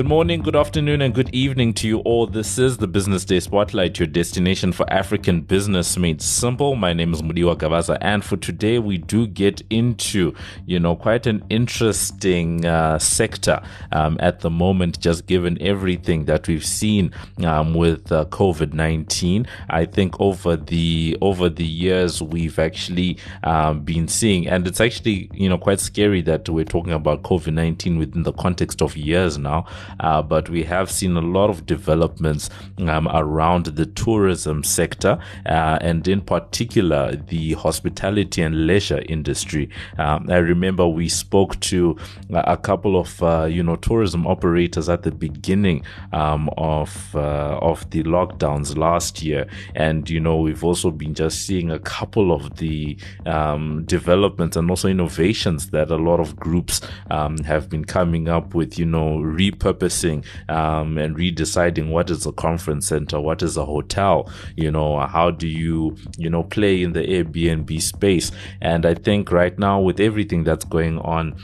Good morning, good afternoon, and good evening to you all. This is the Business Day Spotlight, your destination for African business made simple. My name is Mudiwa Gavaza, and for today, we do get into, you know, quite an interesting uh, sector um, at the moment, just given everything that we've seen um, with uh, COVID nineteen. I think over the over the years, we've actually um, been seeing, and it's actually, you know, quite scary that we're talking about COVID nineteen within the context of years now uh, but we have seen a lot of developments um, around the tourism sector uh, and in particular the hospitality and leisure industry. Um, I remember we spoke to a couple of uh, you know tourism operators at the beginning um, of uh, of the lockdowns last year, and you know we've also been just seeing a couple of the um, developments and also innovations that a lot of groups um, have been coming up with. You know, repurposing repurposing um, and redeciding what is a conference center, what is a hotel, you know, how do you, you know, play in the Airbnb space. And I think right now with everything that's going on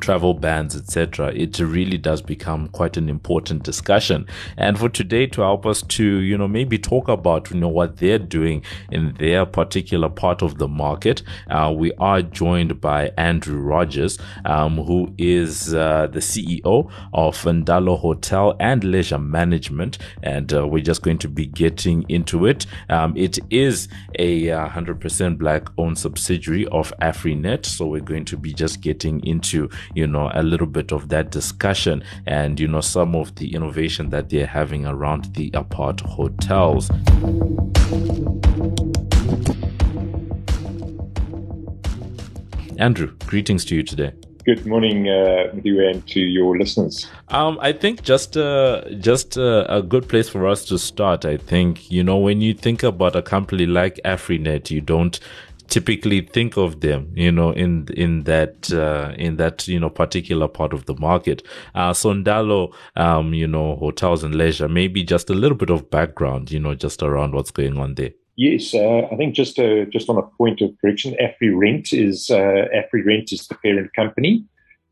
travel bans, etc., it really does become quite an important discussion. And for today, to help us to, you know, maybe talk about, you know, what they're doing in their particular part of the market, uh, we are joined by Andrew Rogers, um, who is uh, the CEO of Ndalo Hotel and Leisure Management. And uh, we're just going to be getting into it. Um, it is a 100% uh, black owned subsidiary of AfriNet. So we're going to be just getting into you know, a little bit of that discussion and, you know, some of the innovation that they're having around the apart hotels. Andrew, greetings to you today. Good morning, uh, and to your listeners. Um, I think just uh, just uh, a good place for us to start. I think you know when you think about a company like AfriNet, you don't typically think of them, you know, in in that uh, in that you know particular part of the market. Uh, so Ndalo, um, you know, hotels and leisure, maybe just a little bit of background, you know, just around what's going on there. Yes, uh, I think just uh, just on a point of correction, AfriRent is uh, AfriRent is the parent company.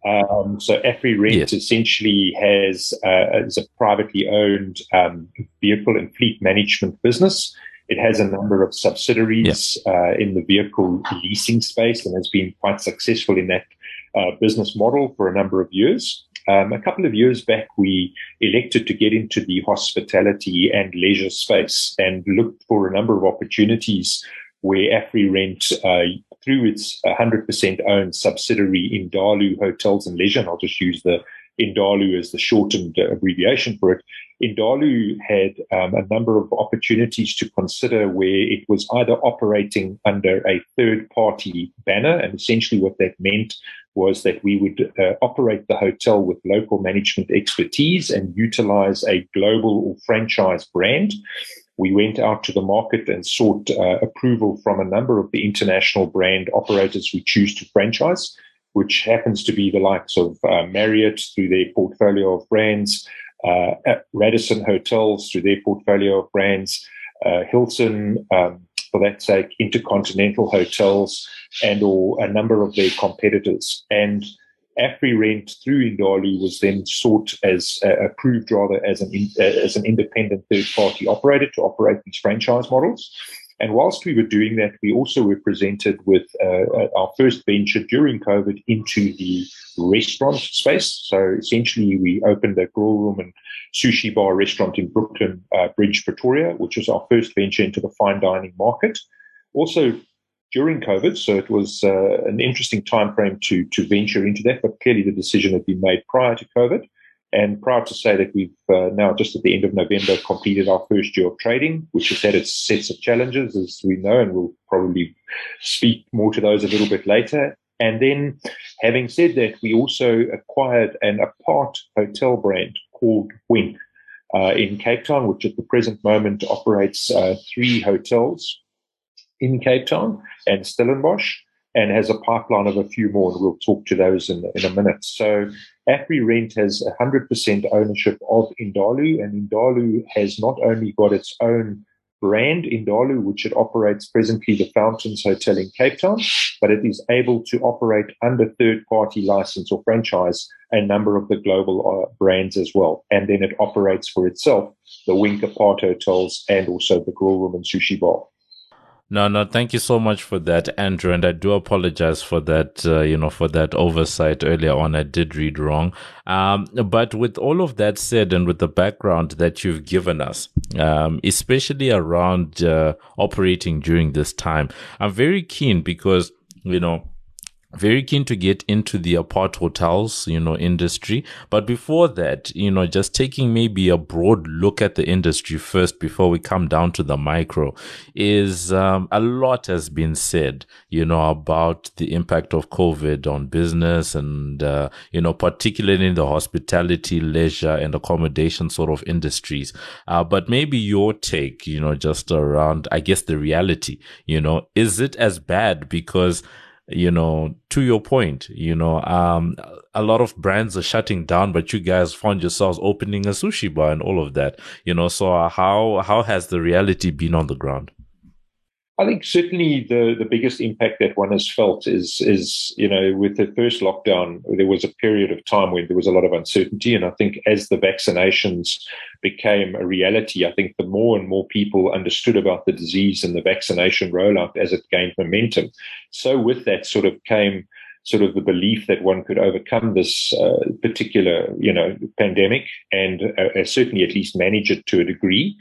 Um, so AfriRent yes. essentially has uh, is a privately owned um, vehicle and fleet management business. It has a number of subsidiaries yeah. uh, in the vehicle leasing space and has been quite successful in that uh, business model for a number of years. Um, a couple of years back, we elected to get into the hospitality and leisure space and looked for a number of opportunities where AfriRent, uh, through its 100% owned subsidiary Indalu Hotels and Leisure, and I'll just use the Indalu as the shortened abbreviation for it, Indalu had um, a number of opportunities to consider where it was either operating under a third party banner, and essentially what that meant was that we would uh, operate the hotel with local management expertise and utilize a global or franchise brand. We went out to the market and sought uh, approval from a number of the international brand operators we choose to franchise, which happens to be the likes of uh, Marriott through their portfolio of brands, uh, Radisson Hotels through their portfolio of brands, uh, Hilton, um, for that sake, Intercontinental Hotels, and or a number of their competitors. And AfriRent through Indalu was then sought as uh, approved rather as an in, uh, as an independent third party operator to operate these franchise models. And whilst we were doing that, we also were presented with uh, uh, our first venture during COVID into the restaurant space. So essentially, we opened a grill room and sushi bar restaurant in Brooklyn uh, Bridge, Pretoria, which was our first venture into the fine dining market. Also, during COVID, so it was uh, an interesting time frame to to venture into that. But clearly, the decision had been made prior to COVID. And proud to say that we've uh, now, just at the end of November, completed our first year of trading, which has had its sets of challenges, as we know, and we'll probably speak more to those a little bit later. And then, having said that, we also acquired an apart hotel brand called Wink uh, in Cape Town, which at the present moment operates uh, three hotels in Cape Town and Stellenbosch and has a pipeline of a few more, and we'll talk to those in, in a minute. So AfriRent has 100% ownership of Indalu, and Indalu has not only got its own brand Indalu, which it operates presently the Fountains Hotel in Cape Town, but it is able to operate under third party license or franchise a number of the global uh, brands as well. And then it operates for itself the Wink Apart hotels and also the Grill Room and Sushi Bar. No, no, thank you so much for that, Andrew. And I do apologize for that, uh, you know, for that oversight earlier on. I did read wrong. Um, but with all of that said, and with the background that you've given us, um, especially around uh, operating during this time, I'm very keen because, you know, very keen to get into the apart hotels, you know, industry. But before that, you know, just taking maybe a broad look at the industry first before we come down to the micro is um, a lot has been said, you know, about the impact of COVID on business and, uh, you know, particularly in the hospitality, leisure and accommodation sort of industries. Uh, but maybe your take, you know, just around, I guess, the reality, you know, is it as bad because you know, to your point, you know, um, a lot of brands are shutting down, but you guys found yourselves opening a sushi bar and all of that, you know. So how how has the reality been on the ground? I think certainly the, the biggest impact that one has felt is is you know with the first lockdown there was a period of time when there was a lot of uncertainty. And I think as the vaccinations became a reality I think the more and more people understood about the disease and the vaccination rollout as it gained momentum. So with that sort of came sort of the belief that one could overcome this uh, particular you know pandemic and uh, certainly at least manage it to a degree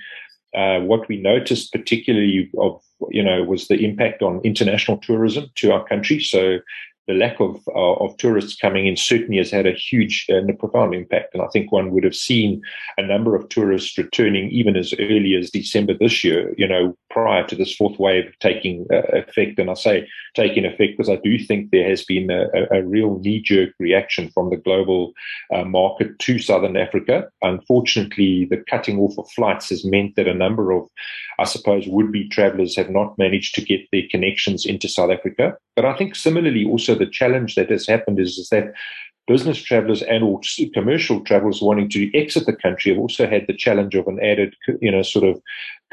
uh, what we noticed particularly of you know was the impact on international tourism to our country. So the lack of uh, of tourists coming in certainly has had a huge and a profound impact. And I think one would have seen a number of tourists returning even as early as December this year. You know, prior to this fourth wave taking uh, effect. And I say taking effect because I do think there has been a, a real knee jerk reaction from the global uh, market to Southern Africa. Unfortunately, the cutting off of flights has meant that a number of, I suppose, would be travelers have not managed to get their connections into South Africa. But I think similarly, also the challenge that has happened is, is that business travelers and or commercial travelers wanting to exit the country have also had the challenge of an added, you know, sort of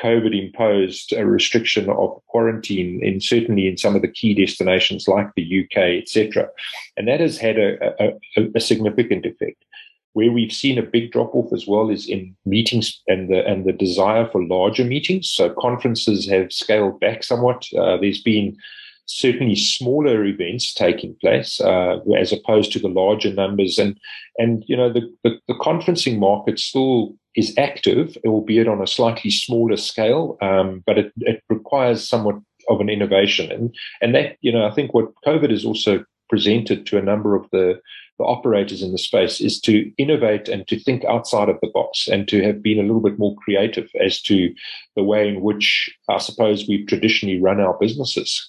COVID imposed restriction of quarantine in certainly in some of the key destinations like the UK, etc. And that has had a, a, a significant effect. Where we've seen a big drop off as well is in meetings and the and the desire for larger meetings. So conferences have scaled back somewhat. Uh, there's been certainly smaller events taking place uh, as opposed to the larger numbers. And and you know the, the, the conferencing market still is active, albeit on a slightly smaller scale, um, but it, it requires somewhat of an innovation. And and that you know I think what COVID has also presented to a number of the the operators in the space is to innovate and to think outside of the box and to have been a little bit more creative as to the way in which I suppose we've traditionally run our businesses.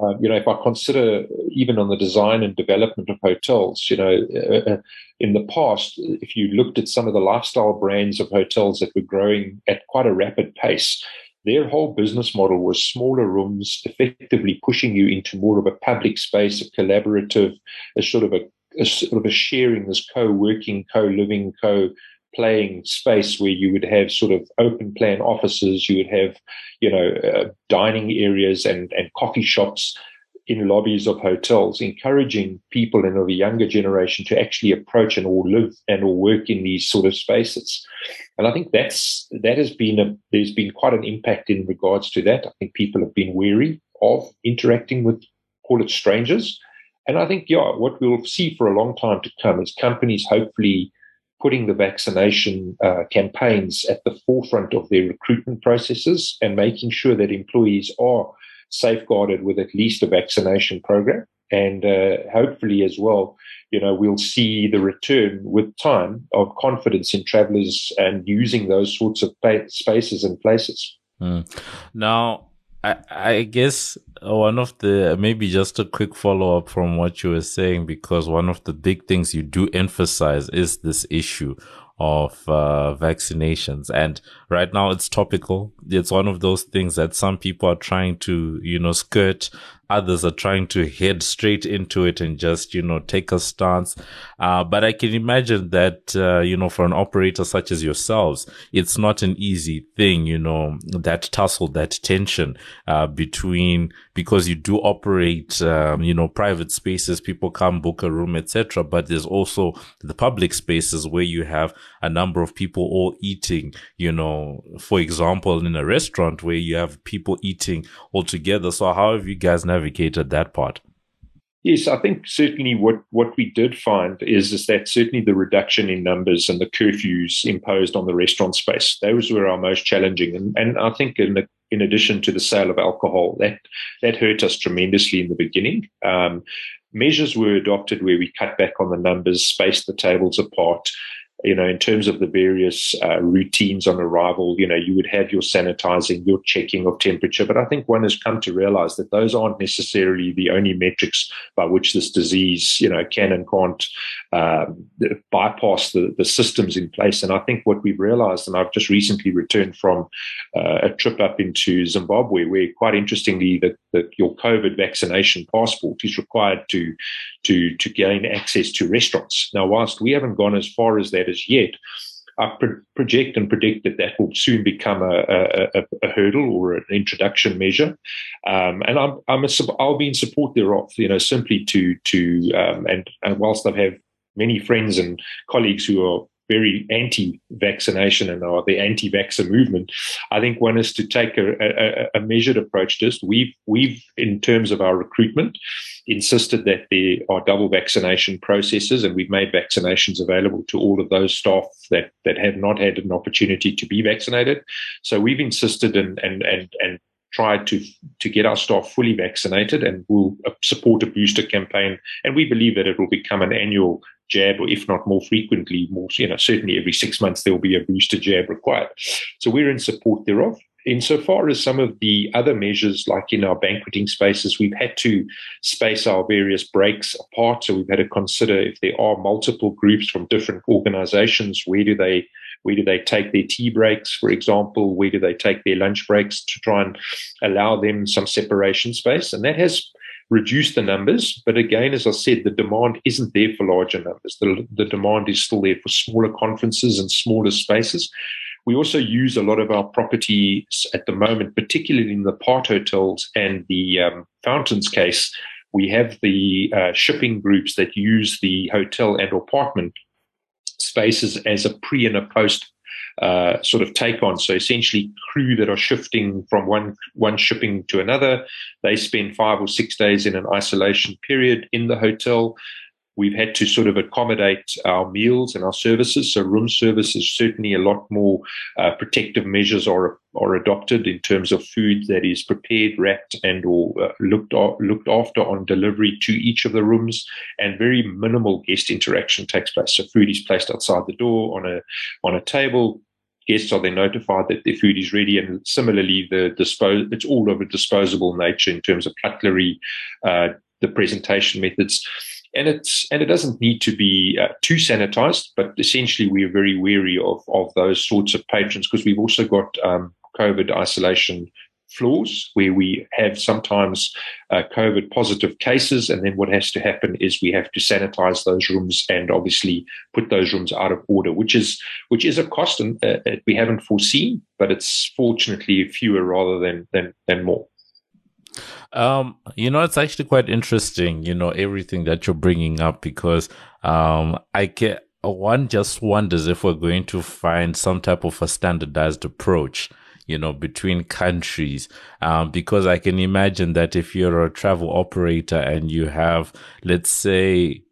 Uh, you know, if I consider even on the design and development of hotels, you know, uh, uh, in the past, if you looked at some of the lifestyle brands of hotels that were growing at quite a rapid pace, their whole business model was smaller rooms, effectively pushing you into more of a public space, a collaborative, a sort of a, a sort of a sharing, this co-working, co-living, co playing space where you would have sort of open plan offices, you would have, you know, uh, dining areas and, and coffee shops in lobbies of hotels, encouraging people in of a younger generation to actually approach and or live and or work in these sort of spaces. And I think that's that has been a there's been quite an impact in regards to that. I think people have been wary of interacting with call it strangers. And I think, yeah, what we'll see for a long time to come is companies hopefully putting the vaccination uh, campaigns at the forefront of their recruitment processes and making sure that employees are safeguarded with at least a vaccination program. And uh, hopefully, as well, you know, we'll see the return with time of confidence in travelers and using those sorts of spaces and places. Mm. Now, I, I guess one of the maybe just a quick follow up from what you were saying, because one of the big things you do emphasize is this issue of uh, vaccinations. And right now it's topical. It's one of those things that some people are trying to, you know, skirt Others are trying to head straight into it and just, you know, take a stance. Uh, but I can imagine that, uh, you know, for an operator such as yourselves, it's not an easy thing, you know, that tussle, that tension, uh, between, because you do operate, um, you know, private spaces, people come book a room, etc. But there's also the public spaces where you have a number of people all eating, you know, for example, in a restaurant where you have people eating all together. So how have you guys that part? Yes, I think certainly what, what we did find is, is that certainly the reduction in numbers and the curfews imposed on the restaurant space, those were our most challenging. And, and I think in, the, in addition to the sale of alcohol, that, that hurt us tremendously in the beginning. Um, measures were adopted where we cut back on the numbers, spaced the tables apart, you know, in terms of the various uh, routines on arrival, you know, you would have your sanitizing, your checking of temperature. But I think one has come to realize that those aren't necessarily the only metrics by which this disease, you know, can and can't um, bypass the, the systems in place. And I think what we've realized, and I've just recently returned from uh, a trip up into Zimbabwe, where quite interestingly, that, your COVID vaccination passport is required to, to, to gain access to restaurants. Now, whilst we haven't gone as far as that as yet. I pro- project and predict that that will soon become a, a, a hurdle or an introduction measure, um, and I'm, I'm a, I'll be in support thereof. You know, simply to to um, and, and whilst I have many friends and colleagues who are very anti-vaccination and are the anti-vaxxer movement. I think one is to take a, a, a, measured approach this. We've we've in terms of our recruitment insisted that there are double vaccination processes, and we've made vaccinations available to all of those staff that that have not had an opportunity to be vaccinated. So we've insisted and and and and tried to to get our staff fully vaccinated and we'll support a booster campaign and we believe that it will become an annual jab, or if not more frequently, more you know certainly every six months there will be a booster jab required. So we're in support thereof. Insofar as some of the other measures, like in our banqueting spaces, we've had to space our various breaks apart. So we've had to consider if there are multiple groups from different organizations, where do they where do they take their tea breaks, for example? Where do they take their lunch breaks to try and allow them some separation space? And that has reduce the numbers. But again, as I said, the demand isn't there for larger numbers. The, the demand is still there for smaller conferences and smaller spaces. We also use a lot of our properties at the moment, particularly in the part hotels and the um, fountains case. We have the uh, shipping groups that use the hotel and apartment spaces as a pre and a post uh, sort of take on. So essentially, crew that are shifting from one one shipping to another, they spend five or six days in an isolation period in the hotel. We've had to sort of accommodate our meals and our services. So room services certainly a lot more uh, protective measures are are adopted in terms of food that is prepared, wrapped, and or uh, looked looked after on delivery to each of the rooms, and very minimal guest interaction takes place. So food is placed outside the door on a on a table guests are then notified that their food is ready. And similarly, the dispose it's all of a disposable nature in terms of cutlery, uh, the presentation methods. And it's and it doesn't need to be uh, too sanitized, but essentially we are very wary of of those sorts of patrons because we've also got um, COVID isolation floors where we have sometimes uh, COVID positive cases. And then what has to happen is we have to sanitize those rooms and obviously put those rooms out of order, which is which is a cost and uh, we haven't foreseen, but it's fortunately fewer rather than than than more. Um, you know, it's actually quite interesting, you know, everything that you're bringing up because um, I get one just wonders if we're going to find some type of a standardized approach you know, between countries. Um, because I can imagine that if you're a travel operator and you have, let's say,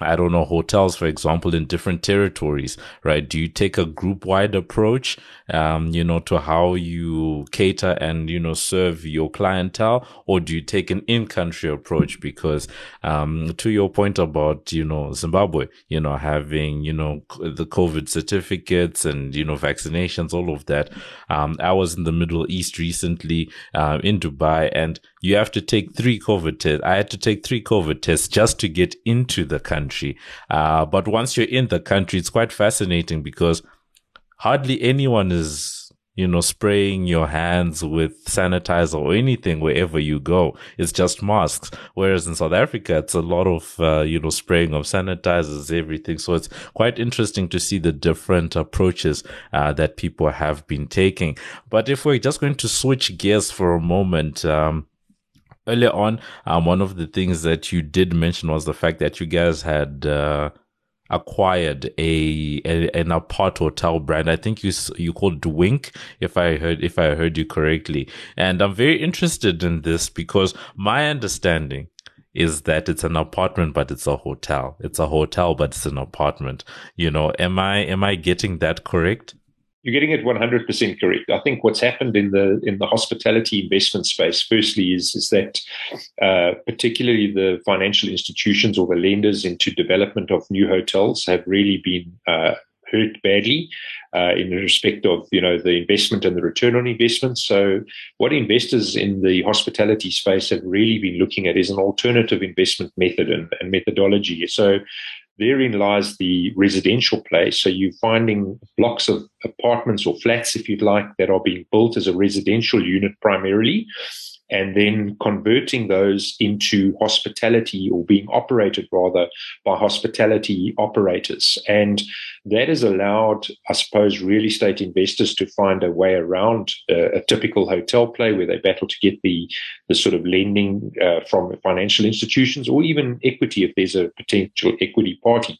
I don't know, hotels, for example, in different territories, right? Do you take a group wide approach, um, you know, to how you cater and, you know, serve your clientele? Or do you take an in country approach? Because, um, to your point about, you know, Zimbabwe, you know, having, you know, the COVID certificates and, you know, vaccinations, all of that. Um, I was in the Middle East recently, uh, in Dubai and you have to take three COVID tests. I had to take three COVID tests just to get into the country. Uh, but once you're in the country, it's quite fascinating because hardly anyone is you know, spraying your hands with sanitizer or anything wherever you go. It's just masks. Whereas in South Africa, it's a lot of, uh, you know, spraying of sanitizers, everything. So it's quite interesting to see the different approaches, uh, that people have been taking. But if we're just going to switch gears for a moment, um, earlier on, um, one of the things that you did mention was the fact that you guys had, uh, acquired a, a an apart hotel brand. I think you you called Wink, if I heard if I heard you correctly. And I'm very interested in this because my understanding is that it's an apartment but it's a hotel. It's a hotel but it's an apartment. You know, am I am I getting that correct? You're getting it 100% correct. I think what's happened in the in the hospitality investment space, firstly, is is that uh, particularly the financial institutions or the lenders into development of new hotels have really been uh, hurt badly uh, in respect of you know the investment and the return on investment. So, what investors in the hospitality space have really been looking at is an alternative investment method and, and methodology. So, therein lies the residential play. So you're finding blocks of apartments or flats, if you'd like, that are being built as a residential unit primarily and then converting those into hospitality or being operated rather by hospitality operators. And that has allowed, I suppose, real estate investors to find a way around uh, a typical hotel play where they battle to get the, the sort of lending uh, from financial institutions or even equity if there's a potential equity party.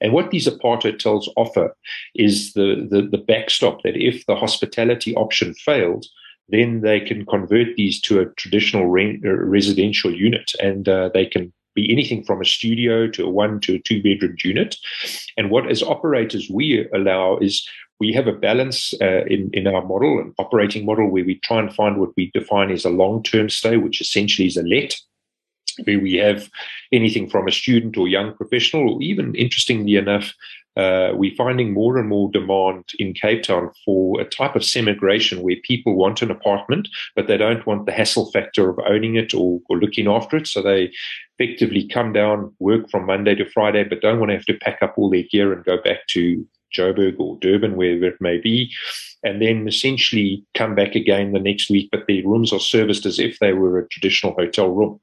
And what these apart hotels offer is the, the, the backstop that if the hospitality option failed, then they can convert these to a traditional uh, residential unit and uh, they can be anything from a studio to a one to a two bedroom unit. And what as operators we allow is we have a balance uh, in, in our model, and operating model, where we try and find what we define as a long term stay, which essentially is a let, where we have anything from a student or young professional, or even interestingly enough, uh, we're finding more and more demand in Cape Town for a type of semigration where people want an apartment, but they don't want the hassle factor of owning it or, or looking after it. So they effectively come down, work from Monday to Friday, but don't want to have to pack up all their gear and go back to Joburg or Durban, wherever it may be, and then essentially come back again the next week, but their rooms are serviced as if they were a traditional hotel room.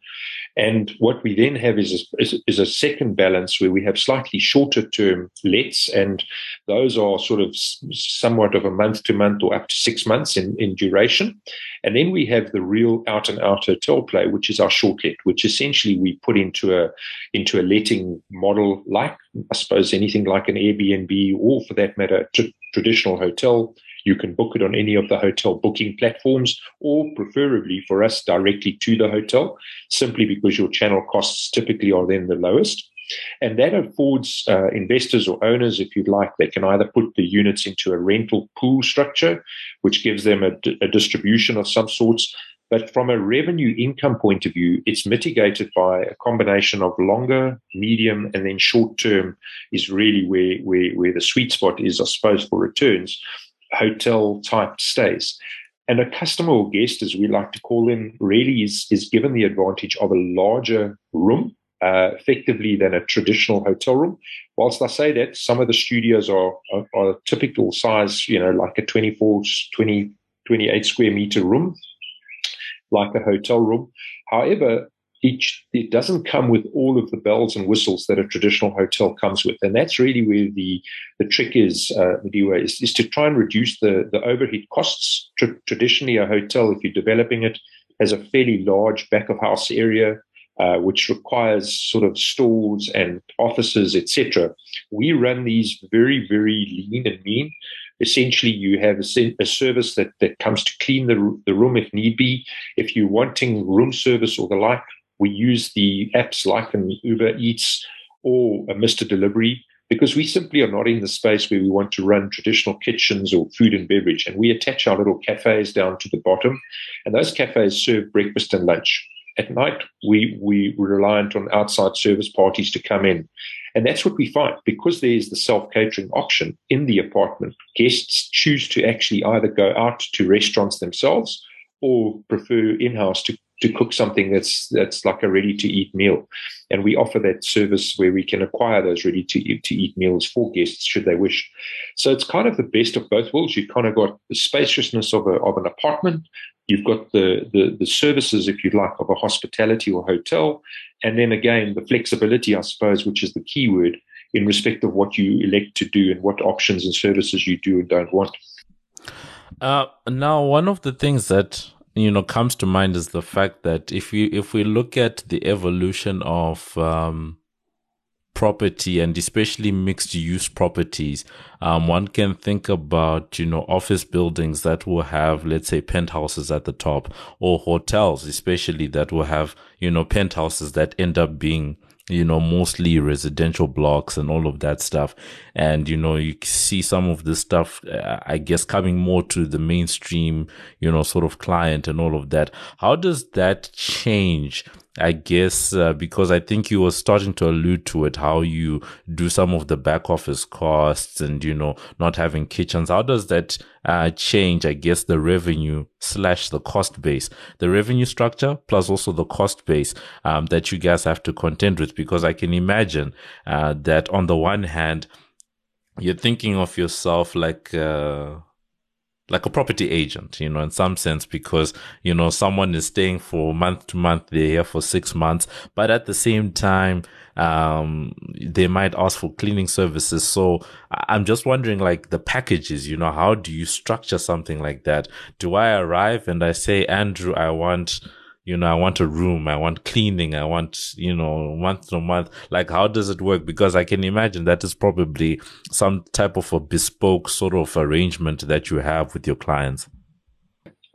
And what we then have is a, is a second balance where we have slightly shorter term lets, and those are sort of somewhat of a month to month or up to six months in, in duration. And then we have the real out and out hotel play, which is our short let, which essentially we put into a into a letting model like I suppose anything like an Airbnb or for that matter, t- traditional hotel you can book it on any of the hotel booking platforms or preferably for us directly to the hotel, simply because your channel costs typically are then the lowest. And that affords uh, investors or owners, if you'd like, they can either put the units into a rental pool structure, which gives them a, a distribution of some sorts. But from a revenue income point of view, it's mitigated by a combination of longer, medium, and then short term is really where, where, where the sweet spot is, I suppose, for returns hotel type stays. And a customer or guest, as we like to call them, really is, is given the advantage of a larger room, uh, effectively, than a traditional hotel room. Whilst I say that, some of the studios are, are, are typical size, you know, like a 24, 20, 28 square meter room, like a hotel room. However, each it doesn't come with all of the bells and whistles that a traditional hotel comes with, and that's really where the the trick is. Uh, is, is to try and reduce the the overhead costs. Tr- traditionally, a hotel, if you're developing it, has a fairly large back of house area. Uh, which requires sort of stores and offices, etc. We run these very, very lean and mean. Essentially, you have a, a, service that, that comes to clean the, the room if need be. If you're wanting room service or the like, we use the apps like an Uber Eats or a Mr. Delivery because we simply are not in the space where we want to run traditional kitchens or food and beverage. And we attach our little cafes down to the bottom, and those cafes serve breakfast and lunch. At night, we, we are reliant on outside service parties to come in. And that's what we find because there's the self catering option in the apartment. Guests choose to actually either go out to restaurants themselves or prefer in house to to cook something that's that's like a ready to eat meal. And we offer that service where we can acquire those ready to eat, meals for guests should they wish. So it's kind of the best of both worlds. You've kind of got the spaciousness of a of an apartment. You've got the, the the services, if you like, of a hospitality or hotel, and then again the flexibility, I suppose, which is the key word in respect of what you elect to do and what options and services you do and don't want. Uh, now, one of the things that you know comes to mind is the fact that if we if we look at the evolution of um, property and especially mixed use properties, um, one can think about, you know, office buildings that will have, let's say, penthouses at the top or hotels, especially that will have, you know, penthouses that end up being you know, mostly residential blocks and all of that stuff. And, you know, you see some of this stuff, uh, I guess, coming more to the mainstream, you know, sort of client and all of that. How does that change I guess uh, because I think you were starting to allude to it, how you do some of the back office costs and you know not having kitchens. How does that uh, change? I guess the revenue slash the cost base, the revenue structure plus also the cost base um, that you guys have to contend with. Because I can imagine uh, that on the one hand, you're thinking of yourself like uh, like a property agent, you know, in some sense, because, you know, someone is staying for month to month, they're here for six months, but at the same time, um, they might ask for cleaning services. So I'm just wondering, like the packages, you know, how do you structure something like that? Do I arrive and I say, Andrew, I want, you know, I want a room, I want cleaning, I want, you know, month to month. Like, how does it work? Because I can imagine that is probably some type of a bespoke sort of arrangement that you have with your clients.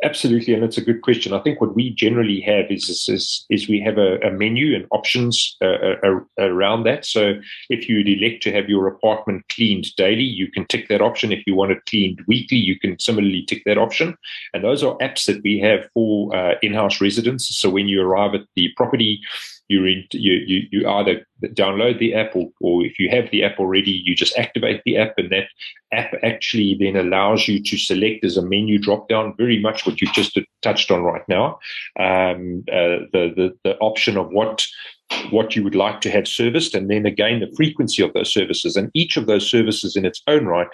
Absolutely, and it's a good question. I think what we generally have is is, is we have a, a menu and options uh, uh, around that. So if you'd elect to have your apartment cleaned daily, you can tick that option. If you want it cleaned weekly, you can similarly tick that option. And those are apps that we have for uh, in-house residents. So when you arrive at the property, you, you, you, you either download the app or, or if you have the app already, you just activate the app and that app actually then allows you to select as a menu drop down very much what you've just touched on right now. Um, uh, the, the, the option of what what you would like to have serviced, and then again the frequency of those services. And each of those services in its own right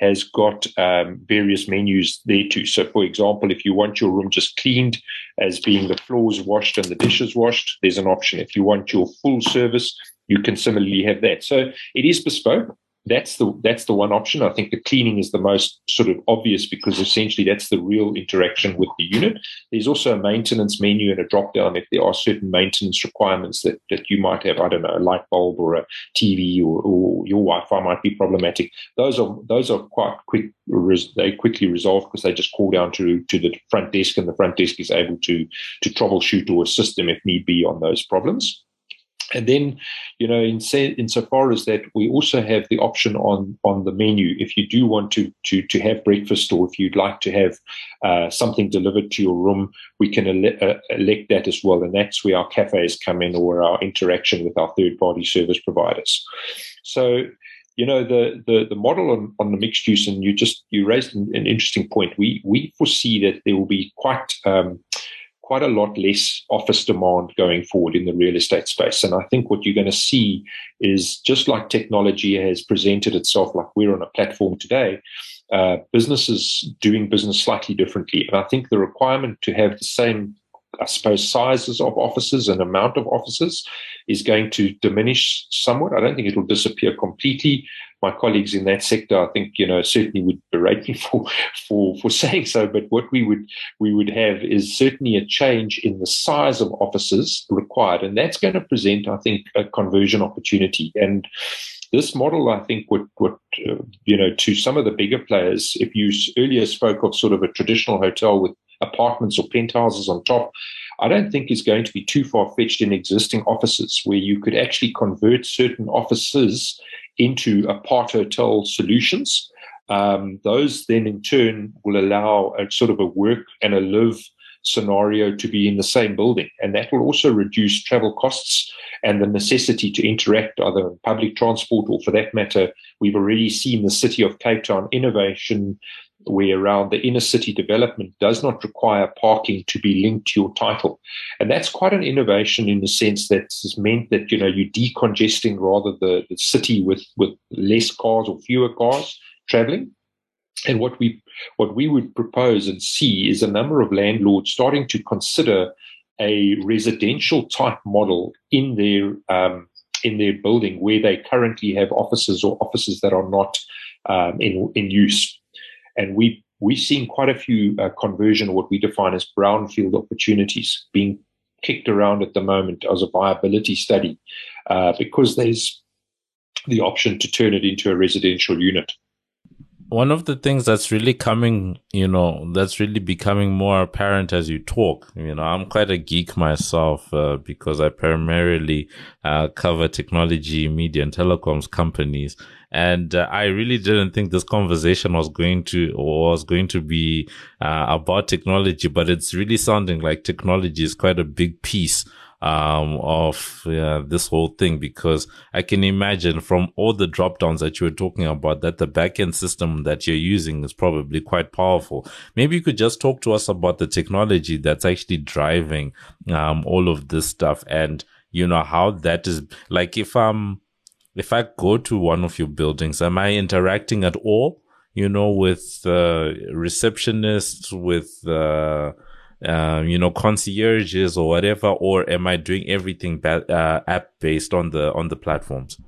has got um, various menus there too. So, for example, if you want your room just cleaned as being the floors washed and the dishes washed, there's an option. If you want your full service, you can similarly have that. So it is bespoke that's the that's the one option. I think the cleaning is the most sort of obvious because essentially that's the real interaction with the unit. There's also a maintenance menu and a drop down if there are certain maintenance requirements that, that you might have. I don't know, a light bulb or a TV or, or your Wi-Fi might be problematic. Those are those are quite quick. They quickly resolve because they just call down to to the front desk and the front desk is able to to troubleshoot or assist them if need be on those problems. And then, you know, in say, insofar as that, we also have the option on on the menu if you do want to to to have breakfast or if you'd like to have uh, something delivered to your room, we can ele- uh, elect that as well, and that's where our cafes come in or our interaction with our third party service providers. So, you know, the the the model on, on the mixed use, and you just you raised an, an interesting point. We we foresee that there will be quite um, quite a lot less office demand going forward in the real estate space. And I think what you're going to see is just like technology has presented itself, like we're on a platform today, uh, businesses doing business slightly differently. And I think the requirement to have the same I suppose sizes of offices and amount of offices is going to diminish somewhat. I don't think it will disappear completely, my colleagues in that sector, I think, you know, certainly would berate me for, for, for saying so. But what we would, we would have is certainly a change in the size of offices required. And that's going to present, I think, a conversion opportunity. And this model, I think, would, would uh, you know, to some of the bigger players, if you earlier spoke of sort of a traditional hotel with apartments or penthouses on top, I don't think is going to be too far fetched in existing offices where you could actually convert certain offices into apart hotel solutions. Um, those then in turn will allow a sort of a work and a live scenario to be in the same building. And that will also reduce travel costs and the necessity to interact either in public transport or for that matter, we've already seen the city of Cape Town innovation where around the inner city development does not require parking to be linked to your title. And that's quite an innovation in the sense that has meant that, you know, you're decongesting rather the, the city with, with less cars or fewer cars traveling. And what we what we would propose and see is a number of landlords starting to consider a residential type model in their um, in their building where they currently have offices or offices that are not um, in in use. And we we've seen quite a few uh, conversion, what we define as brownfield opportunities, being kicked around at the moment as a viability study, uh, because there's the option to turn it into a residential unit one of the things that's really coming, you know, that's really becoming more apparent as you talk. You know, I'm quite a geek myself uh, because I primarily uh, cover technology, media, and telecoms companies. And uh, I really didn't think this conversation was going to was going to be uh, about technology, but it's really sounding like technology is quite a big piece um, of yeah, this whole thing because I can imagine from all the drop downs that you were talking about that the backend system that you're using is probably quite powerful. Maybe you could just talk to us about the technology that's actually driving um, all of this stuff and you know how that is like if I'm if I go to one of your buildings, am I interacting at all? You know, with uh, receptionists, with uh, um, you know, concierges or whatever, or am I doing everything ba- uh, app based on the on the platforms?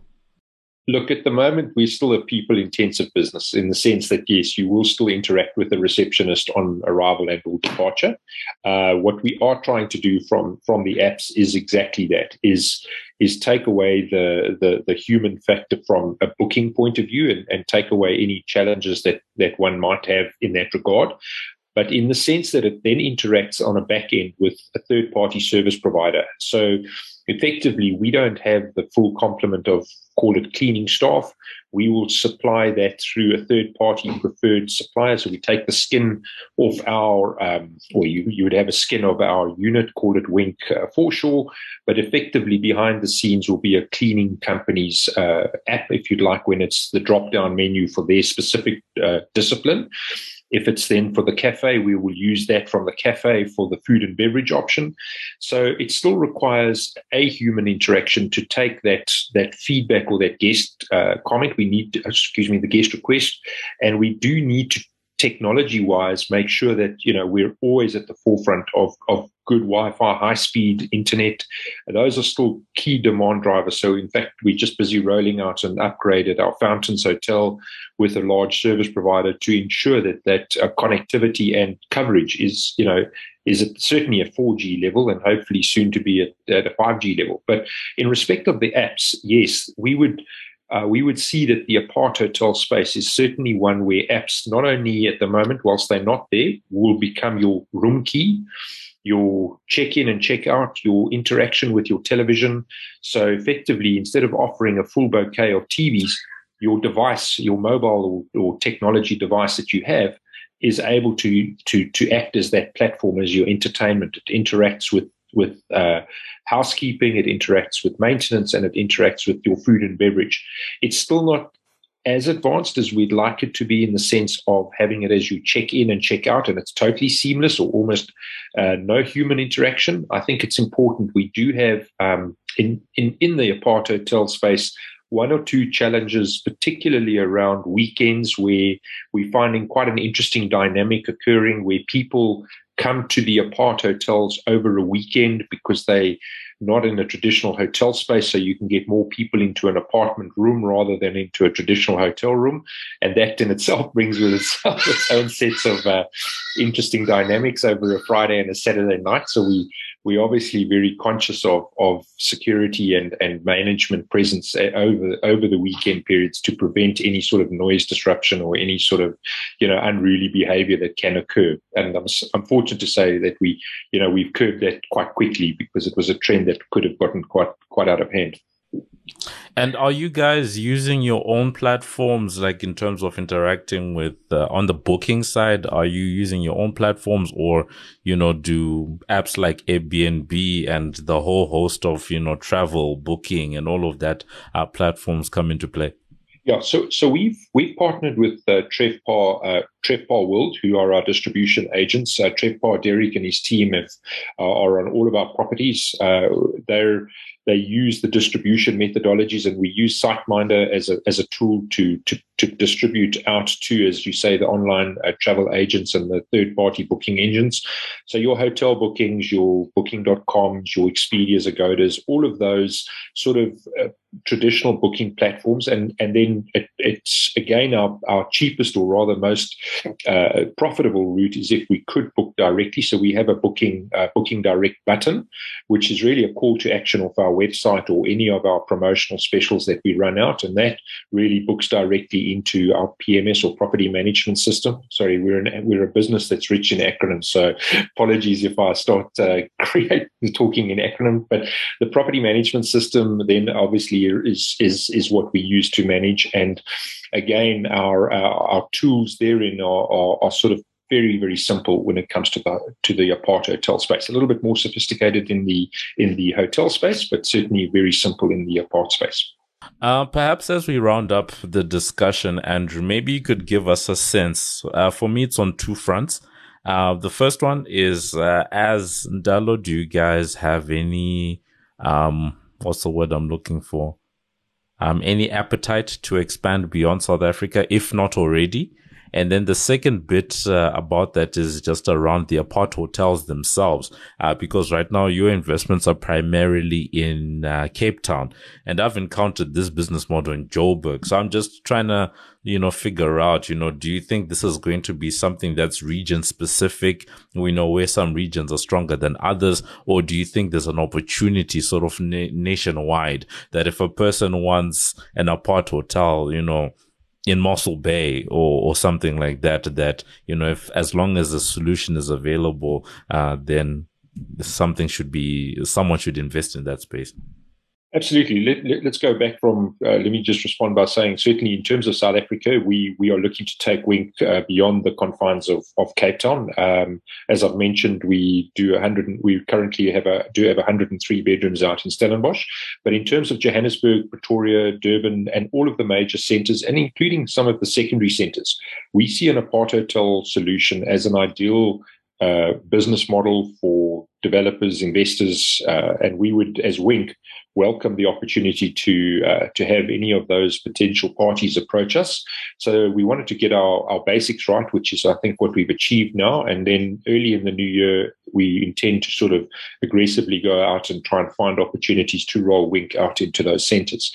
Look, at the moment, we're still a people intensive business in the sense that, yes, you will still interact with the receptionist on arrival and or departure. Uh, what we are trying to do from, from the apps is exactly that, is, is take away the, the, the human factor from a booking point of view and, and take away any challenges that, that one might have in that regard but in the sense that it then interacts on a back end with a third party service provider. So effectively, we don't have the full complement of call it cleaning staff. We will supply that through a third party preferred supplier. So we take the skin off our, um, or you, you would have a skin of our unit, call it Wink uh, Foreshore, but effectively behind the scenes will be a cleaning company's uh, app, if you'd like, when it's the drop down menu for their specific uh, discipline. If it's then for the cafe, we will use that from the cafe for the food and beverage option. So it still requires a human interaction to take that that feedback or that guest uh, comment. We need, to, excuse me, the guest request, and we do need to technology wise make sure that you know we're always at the forefront of of good wi-fi high speed internet those are still key demand drivers so in fact we're just busy rolling out and upgraded our fountains hotel with a large service provider to ensure that that uh, connectivity and coverage is you know is at certainly a 4G level and hopefully soon to be at, at a 5G level. But in respect of the apps, yes, we would uh, we would see that the apart hotel space is certainly one where apps, not only at the moment, whilst they're not there, will become your room key, your check in and check out, your interaction with your television. So effectively, instead of offering a full bouquet of TVs, your device, your mobile or, or technology device that you have, is able to to to act as that platform as your entertainment. It interacts with with uh, housekeeping, it interacts with maintenance, and it interacts with your food and beverage. It's still not as advanced as we'd like it to be in the sense of having it as you check in and check out, and it's totally seamless or almost uh, no human interaction. I think it's important. We do have um, in, in in the apart hotel space one or two challenges, particularly around weekends, where we're finding quite an interesting dynamic occurring where people come to the apart hotels over a weekend because they not in a traditional hotel space, so you can get more people into an apartment room rather than into a traditional hotel room, and that in itself brings with itself its own sets of uh, interesting dynamics over a Friday and a Saturday night. So we we're obviously very conscious of, of security and, and management presence uh, over over the weekend periods to prevent any sort of noise disruption or any sort of you know unruly behavior that can occur. And I'm, I'm fortunate to say that we you know we've curbed that quite quickly because it was a trend that could have gotten quite quite out of hand. And are you guys using your own platforms, like in terms of interacting with uh, on the booking side? Are you using your own platforms, or you know, do apps like Airbnb and the whole host of you know travel booking and all of that uh, platforms come into play? Yeah, so so we've we've partnered with uh, Trevpar uh, Trevpar World, who are our distribution agents. Uh, Trevpar Derek and his team have, uh, are on all of our properties. Uh, they're they use the distribution methodologies, and we use SiteMinder as a as a tool to to to distribute out to, as you say, the online uh, travel agents and the third party booking engines. So your hotel bookings, your Booking.coms, your Expedia's, Agodas, all of those sort of uh, traditional booking platforms, and and then it, it's again our our cheapest or rather most uh, profitable route is if we could book directly. So we have a booking uh, booking direct button, which is really a call to action of our website or any of our promotional specials that we run out, and that really books directly into our PMS or property management system. Sorry, we're an, we're a business that's rich in acronyms, so apologies if I start uh, create talking in acronym. But the property management system then obviously is is is what we use to manage, and again our our, our tools therein are, are, are sort of very very simple when it comes to the to the apart hotel space. A little bit more sophisticated in the in the hotel space, but certainly very simple in the apart space. Uh, perhaps as we round up the discussion, Andrew, maybe you could give us a sense. Uh, for me, it's on two fronts. Uh, the first one is uh, as Indalu, do you guys have any um, what's the word I'm looking for? Um, any appetite to expand beyond South Africa, if not already? And then the second bit uh, about that is just around the apart hotels themselves, uh, because right now your investments are primarily in uh, Cape Town, and I've encountered this business model in Joburg. So I'm just trying to, you know, figure out, you know, do you think this is going to be something that's region specific? We know where some regions are stronger than others, or do you think there's an opportunity sort of na- nationwide that if a person wants an apart hotel, you know, in Mossel Bay or, or something like that, that, you know, if as long as the solution is available, uh, then something should be, someone should invest in that space. Absolutely. Let, us let, go back from. Uh, let me just respond by saying, certainly in terms of South Africa, we we are looking to take Wink uh, beyond the confines of, of Cape Town. Um, as I've mentioned, we do 100. We currently have a do have 103 bedrooms out in Stellenbosch. But in terms of Johannesburg, Pretoria, Durban, and all of the major centres, and including some of the secondary centres, we see an apart hotel solution as an ideal business model for developers, investors, uh, and we would, as Wink, welcome the opportunity to uh, to have any of those potential parties approach us. So we wanted to get our, our basics right, which is I think what we've achieved now, and then early in the new year we intend to sort of aggressively go out and try and find opportunities to roll Wink out into those centres.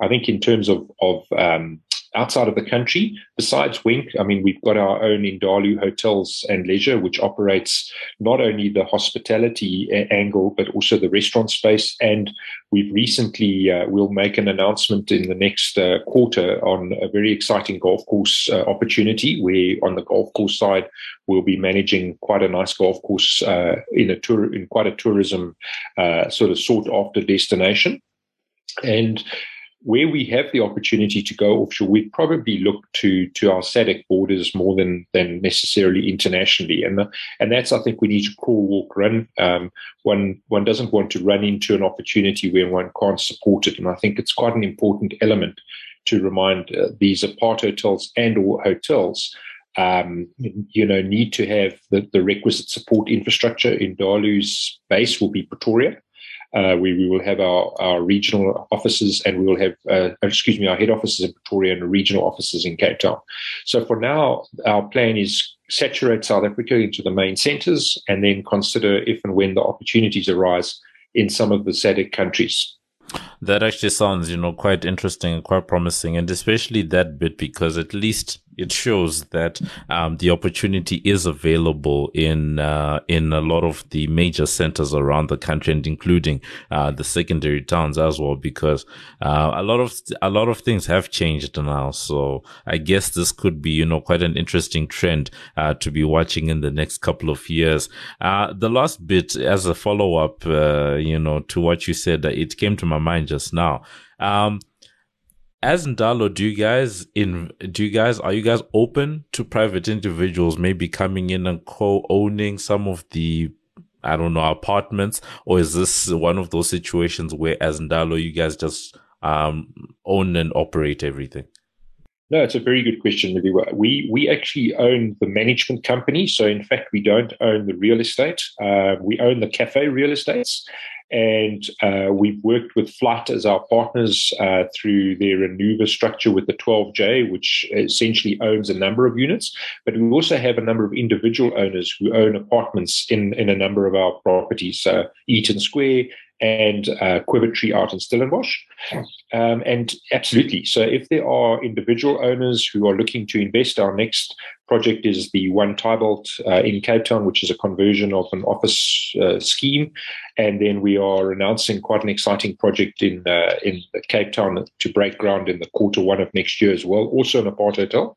I think in terms of of um, outside of the country. Besides Wink, I mean, we've got our own Indalu Hotels and Leisure, which operates not only the hospitality angle, but also the restaurant space. And we've recently, uh, we'll make an announcement in the next uh, quarter on a very exciting golf course uh, opportunity where on the golf course side, we'll be managing quite a nice golf course uh, in a tour, in quite a tourism uh, sort of sought after destination. And where we have the opportunity to go offshore, we'd probably look to to our SADC borders more than than necessarily internationally, and the, and that's I think we need to crawl, walk, run. Um, one one doesn't want to run into an opportunity where one can't support it, and I think it's quite an important element to remind uh, these apart hotels and or hotels. Um, you know, need to have the, the requisite support infrastructure. In Indalu's base will be Pretoria, uh, we, we will have our, our regional offices and we will have, uh, excuse me, our head offices in Pretoria and regional offices in Cape Town. So for now, our plan is saturate South Africa into the main centers and then consider if and when the opportunities arise in some of the SADC countries. That actually sounds, you know, quite interesting and quite promising, and especially that bit because at least it shows that um, the opportunity is available in uh, in a lot of the major centers around the country, and including uh, the secondary towns as well. Because uh, a lot of a lot of things have changed now, so I guess this could be you know quite an interesting trend uh, to be watching in the next couple of years. Uh, the last bit, as a follow up, uh, you know, to what you said, it came to my mind just now. Um, as Indalu, do you guys in do you guys are you guys open to private individuals maybe coming in and co-owning some of the I don't know apartments, or is this one of those situations where as Indalu you guys just um, own and operate everything? No, it's a very good question, We we actually own the management company, so in fact we don't own the real estate. Uh, we own the cafe real estates, and uh, we've worked with Flight as our partners uh, through their Renuva structure with the 12J, which essentially owns a number of units. But we also have a number of individual owners who own apartments in, in a number of our properties, uh, Eaton Square and uh, Quiver out in Stellenbosch. Um, and absolutely. So if there are individual owners who are looking to invest, our next project is the One Thibault uh, in Cape Town, which is a conversion of an office uh, scheme. And then we are announcing quite an exciting project in uh, in Cape Town to break ground in the quarter one of next year as well, also an apart hotel.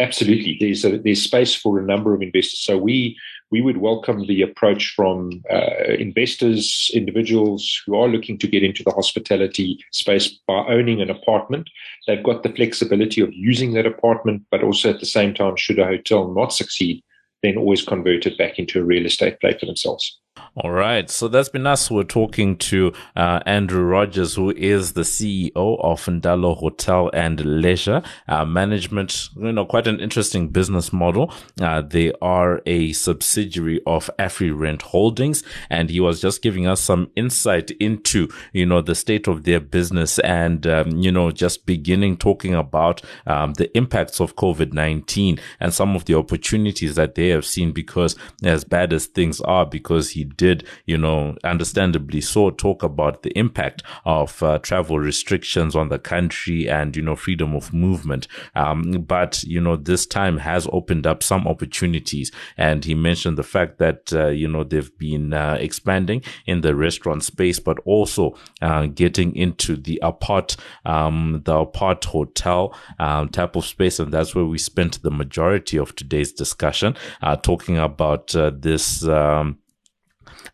Absolutely, there's a, there's space for a number of investors. So we we would welcome the approach from uh, investors, individuals who are looking to get into the hospitality space by owning an apartment. They've got the flexibility of using that apartment, but also at the same time, should a hotel not succeed, then always convert it back into a real estate play for themselves. All right. So that's been us. We're talking to uh, Andrew Rogers, who is the CEO of Indalu Hotel and Leisure uh, Management. You know, quite an interesting business model. Uh, they are a subsidiary of AfriRent Holdings, and he was just giving us some insight into, you know, the state of their business and, um, you know, just beginning talking about um, the impacts of COVID-19 and some of the opportunities that they have seen because as bad as things are, because he did, you know, understandably so talk about the impact of uh, travel restrictions on the country and, you know, freedom of movement. Um, but, you know, this time has opened up some opportunities. And he mentioned the fact that, uh, you know, they've been uh, expanding in the restaurant space, but also uh, getting into the apart, um, the apart hotel um, type of space. And that's where we spent the majority of today's discussion, uh, talking about uh, this, um,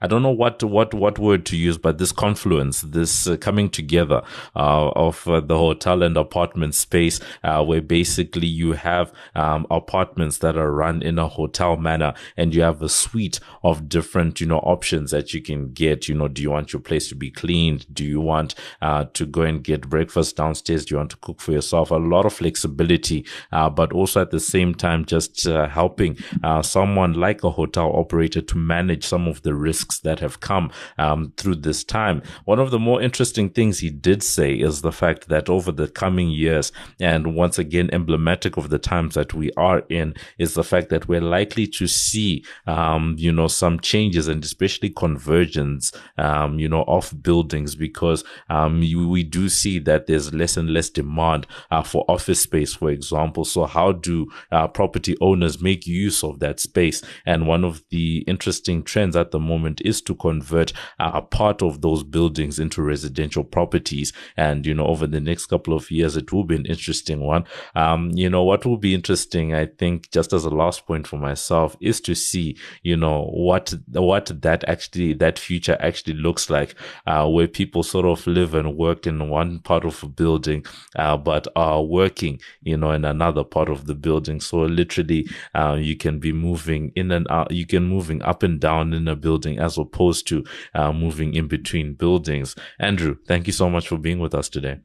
I don't know what what what word to use, but this confluence, this uh, coming together uh, of uh, the hotel and apartment space, uh, where basically you have um, apartments that are run in a hotel manner, and you have a suite of different you know options that you can get. You know, do you want your place to be cleaned? Do you want uh, to go and get breakfast downstairs? Do you want to cook for yourself? A lot of flexibility, uh, but also at the same time just helping someone like a hotel operator to manage some of the risks that have come um, through this time. One of the more interesting things he did say is the fact that over the coming years, and once again emblematic of the times that we are in, is the fact that we're likely to see, um, you know, some changes and especially convergence, um, you know, of buildings because um, we do see that there's less and less demand uh, for office space, for example. So how do uh, property owners make use of that space? And one of the interesting trends at the moment is to convert a part of those buildings into residential properties. And, you know, over the next couple of years, it will be an interesting one. Um, you know, what will be interesting, I think, just as a last point for myself is to see, you know, what, what that actually, that future actually looks like, uh, where people sort of live and work in one part of a building, uh, but are working, you know, in another part of the building. So literally, uh, you can be moving in and out, you can moving up and down in a building as opposed to uh, moving in between buildings. Andrew, thank you so much for being with us today.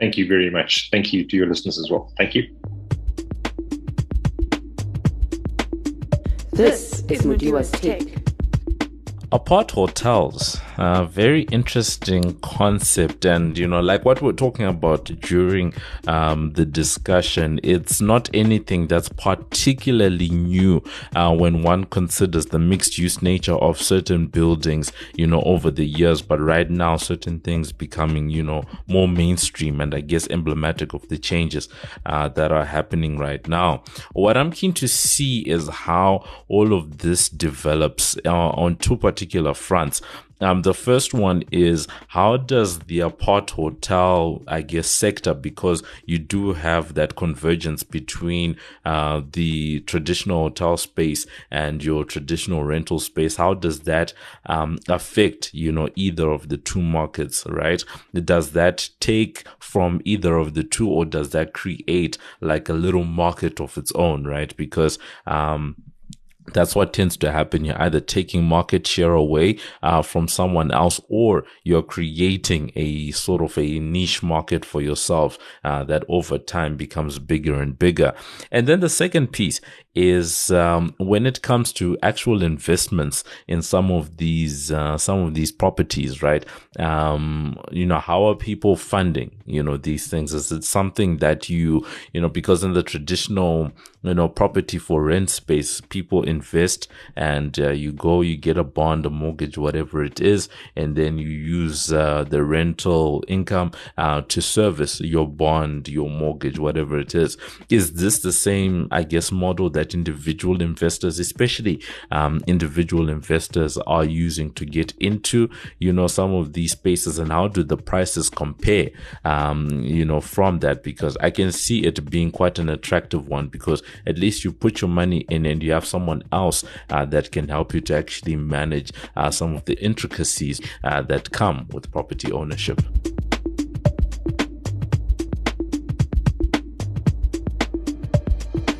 Thank you very much. Thank you to your listeners as well. Thank you. This is Mudiwa's Take. Apart hotels, a very interesting concept. And, you know, like what we're talking about during um, the discussion, it's not anything that's particularly new uh, when one considers the mixed use nature of certain buildings, you know, over the years. But right now, certain things becoming, you know, more mainstream and I guess emblematic of the changes uh, that are happening right now. What I'm keen to see is how all of this develops uh, on two particular particular fronts. Um, the first one is how does the apart hotel, I guess, sector, because you do have that convergence between uh, the traditional hotel space and your traditional rental space, how does that um, affect, you know, either of the two markets, right? Does that take from either of the two or does that create like a little market of its own, right? Because, um, that's what tends to happen. You're either taking market share away uh, from someone else, or you're creating a sort of a niche market for yourself uh, that over time becomes bigger and bigger. And then the second piece is um, when it comes to actual investments in some of these uh, some of these properties, right? Um, you know, how are people funding? You know, these things. Is it something that you you know because in the traditional you know property for rent space, people invest and uh, you go, you get a bond, a mortgage, whatever it is, and then you use uh, the rental income uh, to service your bond, your mortgage, whatever it is. Is this the same, I guess, model that that individual investors, especially um, individual investors, are using to get into, you know, some of these spaces, and how do the prices compare, um, you know, from that? Because I can see it being quite an attractive one because at least you put your money in and you have someone else uh, that can help you to actually manage uh, some of the intricacies uh, that come with property ownership.